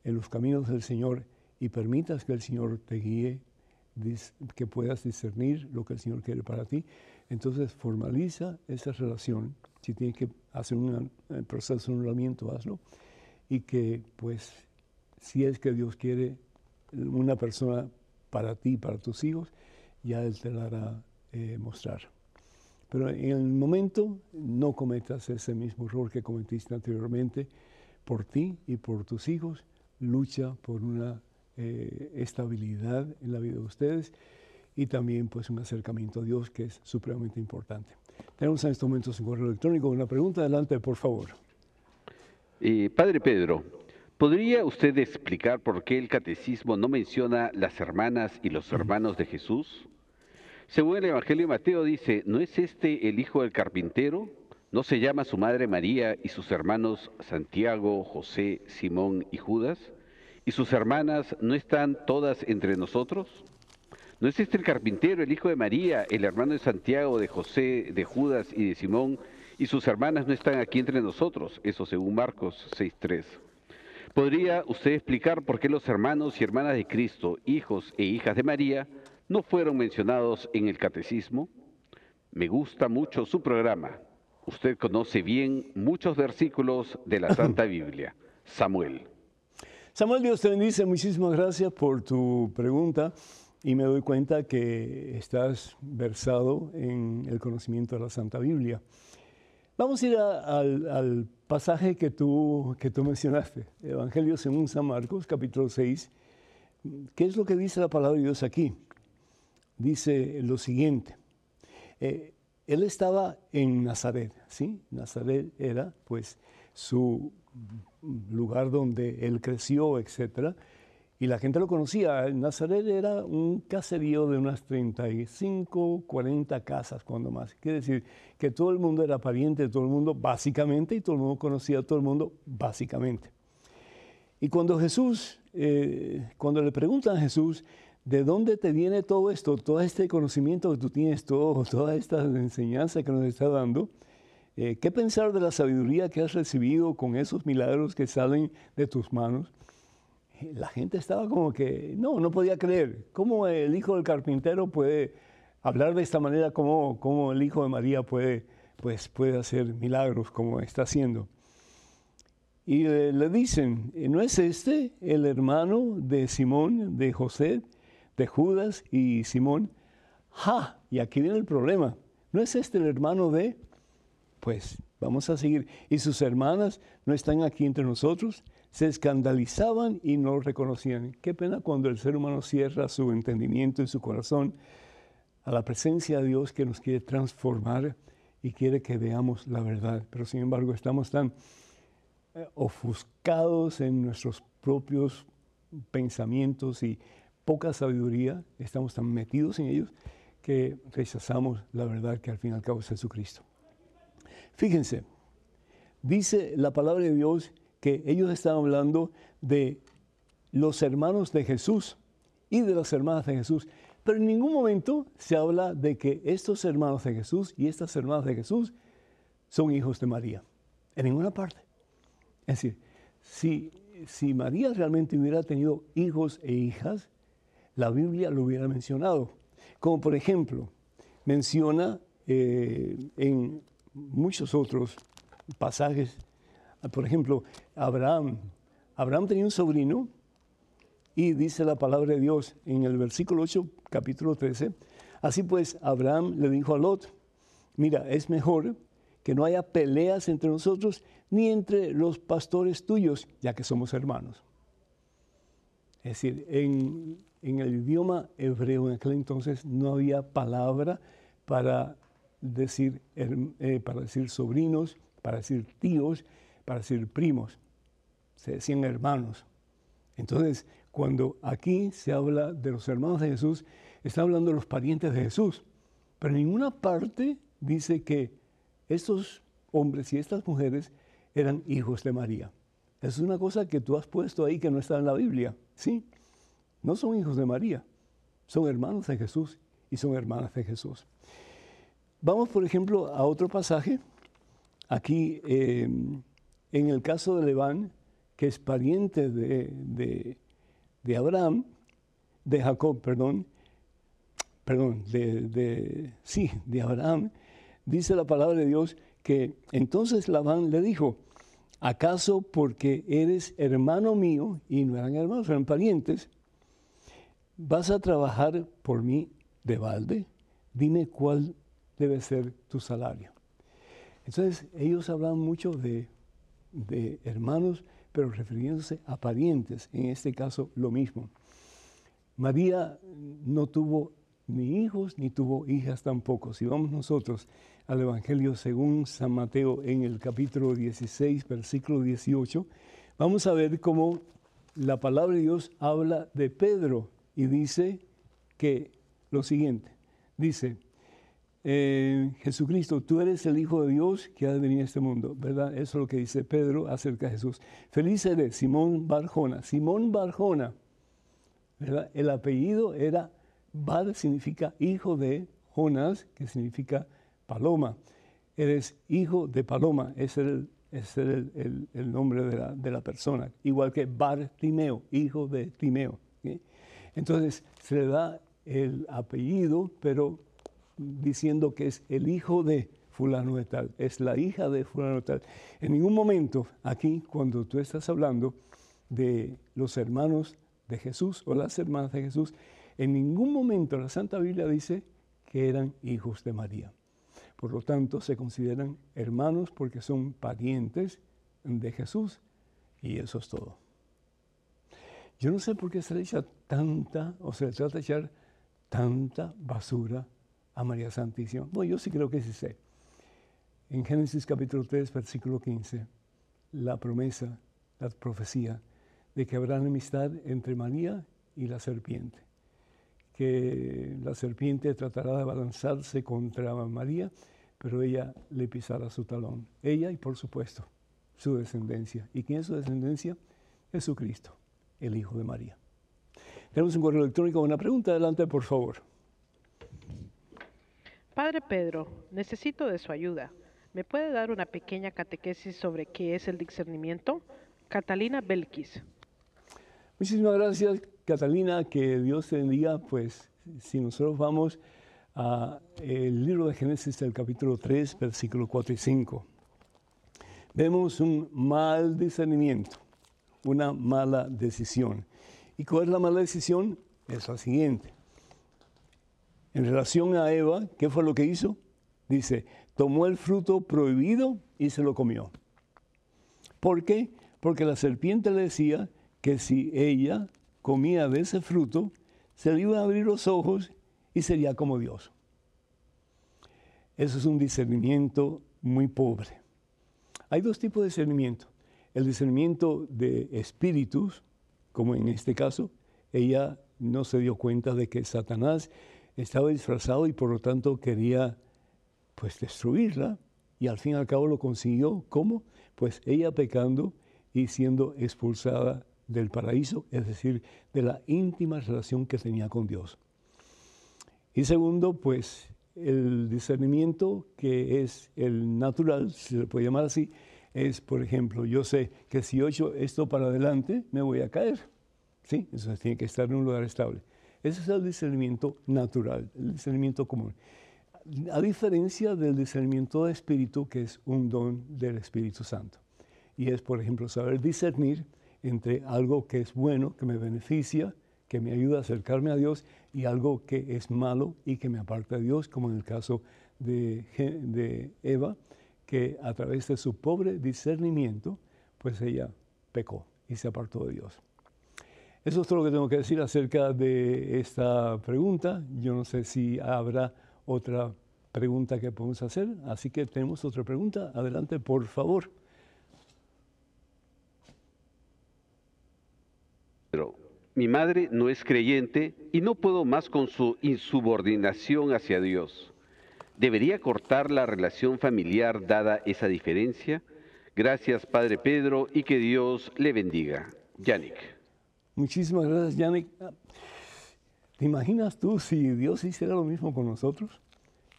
en los caminos del Señor y permitas que el Señor te guíe, que puedas discernir lo que el Señor quiere para ti, entonces formaliza esa relación. Si tienes que hacer un proceso de anulamiento, hazlo. Y que, pues, si es que Dios quiere una persona para ti, para tus hijos, ya Él te la hará eh, mostrar. Pero en el momento no cometas ese mismo error que cometiste anteriormente por ti y por tus hijos. Lucha por una eh, estabilidad en la vida de ustedes y también pues un acercamiento a Dios que es supremamente importante. Tenemos en estos momentos un correo electrónico. Una pregunta, adelante, por favor. Eh, padre Pedro, ¿Podría usted explicar por qué el catecismo no menciona las hermanas y los hermanos de Jesús? Según el Evangelio de Mateo dice, ¿no es este el hijo del carpintero? ¿No se llama su madre María y sus hermanos Santiago, José, Simón y Judas? ¿Y sus hermanas no están todas entre nosotros? ¿No es este el carpintero, el hijo de María, el hermano de Santiago, de José, de Judas y de Simón? Y sus hermanas no están aquí entre nosotros, eso según Marcos 6.3. ¿Podría usted explicar por qué los hermanos y hermanas de Cristo, hijos e hijas de María, no fueron mencionados en el catecismo? Me gusta mucho su programa. Usted conoce bien muchos versículos de la <laughs> Santa Biblia. Samuel. Samuel, Dios te bendice. Muchísimas gracias por tu pregunta y me doy cuenta que estás versado en el conocimiento de la Santa Biblia. Vamos a ir al, pasaje que tú, que tú mencionaste, Evangelio según San Marcos, capítulo 6. ¿Qué es lo que dice la palabra de Dios aquí? Dice lo siguiente. Eh, él estaba en Nazaret, ¿sí? Nazaret era pues su lugar donde él creció, etcétera y la gente lo conocía. Nazaret era un caserío de unas 35, 40 casas, cuando más. Quiere decir que todo el mundo era pariente de todo el mundo, básicamente, y todo el mundo conocía a todo el mundo, básicamente. Y cuando Jesús, eh, cuando le preguntan a Jesús, ¿de dónde te viene todo esto, todo este conocimiento que tú tienes, todo, toda esta enseñanza que nos está dando? Eh, ¿Qué pensar de la sabiduría que has recibido con esos milagros que salen de tus manos? la gente estaba como que, no, no podía creer. ¿Cómo el hijo del carpintero puede hablar de esta manera? ¿Cómo, cómo el hijo de María puede, pues, puede hacer milagros como está haciendo? Y le, dicen, ¿no es este el hermano de Simón, de José, de Judas y Simón? ¡Ja! Y aquí viene el problema. ¿No es este el hermano de? Pues vamos a seguir. ¿Y sus hermanas no están aquí entre nosotros? se escandalizaban y no reconocían. Qué pena cuando el ser humano cierra su entendimiento y su corazón a la presencia de Dios que nos quiere transformar y quiere que veamos la verdad. Pero sin embargo estamos tan eh, ofuscados en nuestros propios pensamientos y poca sabiduría, estamos tan metidos en ellos que rechazamos la verdad que al fin y al cabo es Jesucristo. Fíjense, dice la palabra de Dios que ellos estaban hablando de los hermanos de Jesús y de las hermanas de Jesús. Pero en ningún momento se habla de que estos hermanos de Jesús y estas hermanas de Jesús son hijos de María. En ninguna parte. Es decir, si, si María realmente hubiera tenido hijos e hijas, la Biblia lo hubiera mencionado. Como por ejemplo, menciona eh, en muchos otros pasajes por ejemplo, Abraham. Abraham tenía un sobrino y dice la palabra de Dios en el versículo 8, capítulo 13. Así pues, Abraham le dijo a Lot, mira, es mejor que no haya peleas entre nosotros ni entre los pastores tuyos, ya que somos hermanos. Es decir, en, el idioma hebreo en aquel entonces no había palabra para decir, eh, para decir sobrinos, para decir tíos, para decir primos, se decían hermanos. Entonces, cuando aquí se habla de los hermanos de Jesús, está hablando de los parientes de Jesús. Pero en ninguna parte dice que estos hombres y estas mujeres eran hijos de María. Es una cosa que tú has puesto ahí que no está en la Biblia. Sí, no son hijos de María, son hermanos de Jesús y son hermanas de Jesús. Vamos, por ejemplo, a otro pasaje. Aquí eh, en el caso de Leván, que es pariente de, Abraham, de Jacob, perdón, perdón, de, sí, de Abraham, dice la palabra de Dios que entonces Labán le dijo, ¿acaso porque eres hermano mío, y no eran hermanos, eran parientes, vas a trabajar por mí de balde? Dime cuál debe ser tu salario. Entonces ellos hablan mucho de de hermanos, pero refiriéndose a parientes, en este caso lo mismo. María no tuvo ni hijos ni tuvo hijas tampoco. Si vamos nosotros al Evangelio según San Mateo en el capítulo 16, versículo 18, vamos a ver cómo la palabra de Dios habla de Pedro y dice que lo siguiente, dice, eh, Jesucristo, tú eres el Hijo de Dios que ha de venir a este mundo, ¿verdad? Eso es lo que dice Pedro acerca de Jesús. Feliz eres, Simón Barjona. Simón Barjona, ¿verdad? El apellido era Bar significa hijo de Jonás, que significa paloma. Eres hijo de paloma, ese es el, el, el, nombre de la, de la, persona. Igual que Bartimeo, hijo de Timeo. Entonces se le da el apellido, pero diciendo que es el hijo de fulano de tal, es la hija de fulano de tal. En ningún momento aquí, cuando tú estás hablando de los hermanos de Jesús o las hermanas de Jesús, en ningún momento la Santa Biblia dice que eran hijos de María. Por lo tanto, se consideran hermanos porque son parientes de Jesús y eso es todo. Yo no sé por qué se le echa tanta, o se le trata de echar tanta basura a María Santísima. Bueno, yo sí creo que sí sé. En Génesis capítulo 3, versículo 15, la promesa, la profecía de que habrá enemistad entre María y la serpiente que la serpiente tratará de abalanzarse contra María, pero ella le pisará su talón. Ella y por supuesto su descendencia. ¿Y quién es su descendencia? Jesucristo, el Hijo de María. Tenemos un correo electrónico, una pregunta, adelante por favor. Padre Pedro, necesito de su ayuda. ¿Me puede dar una pequeña catequesis sobre qué es el discernimiento? Catalina Belkis. Muchísimas gracias, Catalina, que Dios te bendiga. Pues si nosotros vamos al libro de Génesis, el capítulo 3, versículos 4 y 5, vemos un mal discernimiento, una mala decisión. ¿Y cuál es la mala decisión? Es la siguiente. En relación a Eva, ¿qué fue lo que hizo? Dice, tomó el fruto prohibido y se lo comió. ¿Por qué? Porque la serpiente le decía, que si ella comía de ese fruto, se le iban a abrir los ojos y sería como Dios. Eso es un discernimiento muy pobre. Hay dos tipos de discernimiento. El discernimiento de espíritus, como en este caso, ella no se dio cuenta de que Satanás estaba disfrazado y por lo tanto quería pues destruirla y al fin y al cabo lo consiguió. ¿Cómo? Pues ella pecando y siendo expulsada del paraíso, es decir, de la íntima relación que tenía con Dios. Y segundo, pues el discernimiento que es el natural, si se le puede llamar así, es, por ejemplo, yo sé que si yo echo esto para adelante, me voy a caer. ¿Sí? Eso tiene que estar en un lugar estable. Ese es el discernimiento natural, el discernimiento común. A diferencia del discernimiento de espíritu, que es un don del Espíritu Santo. Y es, por ejemplo, saber discernir entre algo que es bueno, que me beneficia, que me ayuda a acercarme a Dios, y algo que es malo y que me aparta de Dios, como en el caso de, de Eva, que a través de su pobre discernimiento, pues ella pecó y se apartó de Dios. Eso es todo lo que tengo que decir acerca de esta pregunta. Yo no sé si habrá otra pregunta que podemos hacer, así que tenemos otra pregunta. Adelante, por favor. Mi madre no es creyente y no puedo más con su insubordinación hacia Dios. ¿Debería cortar la relación familiar dada esa diferencia? Gracias, Padre Pedro, y que Dios le bendiga. Yannick. Muchísimas gracias, Yannick. ¿Te imaginas tú si Dios hiciera lo mismo con nosotros?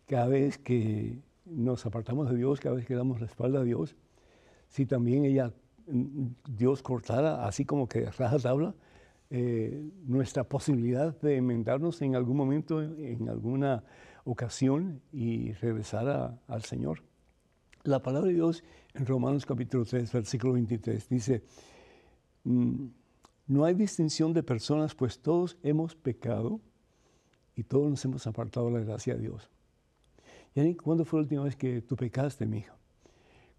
Cada vez que nos apartamos de Dios, cada vez que damos la espalda a Dios, si también ella, Dios cortara, así como que raja tabla, eh, nuestra posibilidad de enmendarnos en algún momento, en alguna ocasión y regresar al Señor. La palabra de Dios en Romanos capítulo 3, versículo 23 dice, mm, no hay distinción de personas, pues todos hemos pecado y todos nos hemos apartado de la gracia de Dios. Yani, ¿cuándo fue la última vez que tú pecaste, mi hija?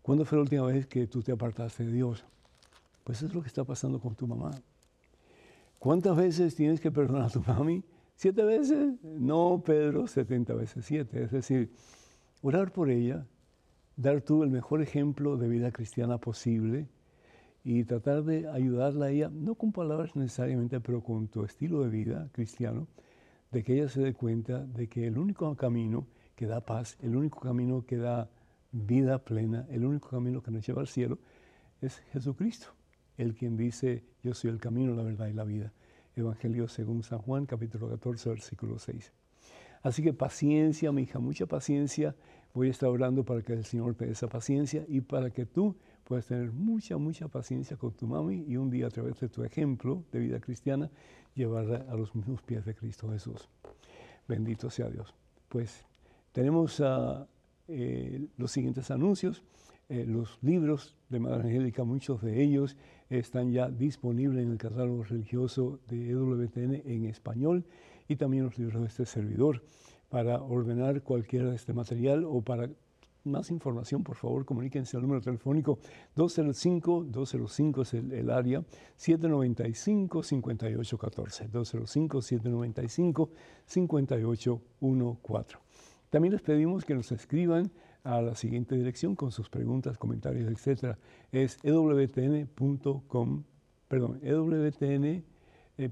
¿Cuándo fue la última vez que tú te apartaste de Dios? Pues es lo que está pasando con tu mamá. ¿Cuántas veces tienes que perdonar a tu mami? ¿Siete veces? No, Pedro, setenta veces siete. Es decir, orar por ella, dar tú el mejor ejemplo de vida cristiana posible y tratar de ayudarla a ella, no con palabras necesariamente, pero con tu estilo de vida cristiano, de que ella se dé cuenta de que el único camino que da paz, el único camino que da vida plena, el único camino que nos lleva al cielo es Jesucristo el quien dice, yo soy el camino, la verdad y la vida. Evangelio según San Juan, capítulo 14, versículo 6. Así que paciencia, mi hija, mucha paciencia. Voy a estar orando para que el Señor te dé esa paciencia y para que tú puedas tener mucha, mucha paciencia con tu mami y un día a través de tu ejemplo de vida cristiana llevarla a los mismos pies de Cristo Jesús. Bendito sea Dios. Pues tenemos uh, eh, los siguientes anuncios. Eh, los libros de Madre Angélica, muchos de ellos están ya disponibles en el catálogo religioso de EWTN en español y también los libros de este servidor. Para ordenar cualquiera de este material o para más información, por favor, comuníquense al número telefónico 205, 205 es el, el área, 795-5814, 205-795-5814. También les pedimos que nos escriban a la siguiente dirección con sus preguntas, comentarios, etcétera. Es ewtn.com, perdón, ewtn, eh,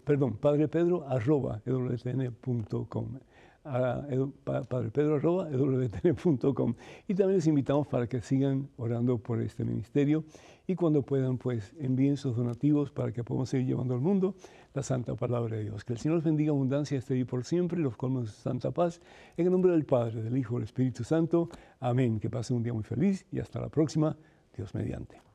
a padrepedro.com y también les invitamos para que sigan orando por este ministerio y cuando puedan pues envíen sus donativos para que podamos seguir llevando al mundo la santa palabra de Dios. Que el Señor los bendiga abundancia este día por siempre los colmos de santa paz en el nombre del Padre, del Hijo del Espíritu Santo. Amén. Que pasen un día muy feliz y hasta la próxima. Dios mediante.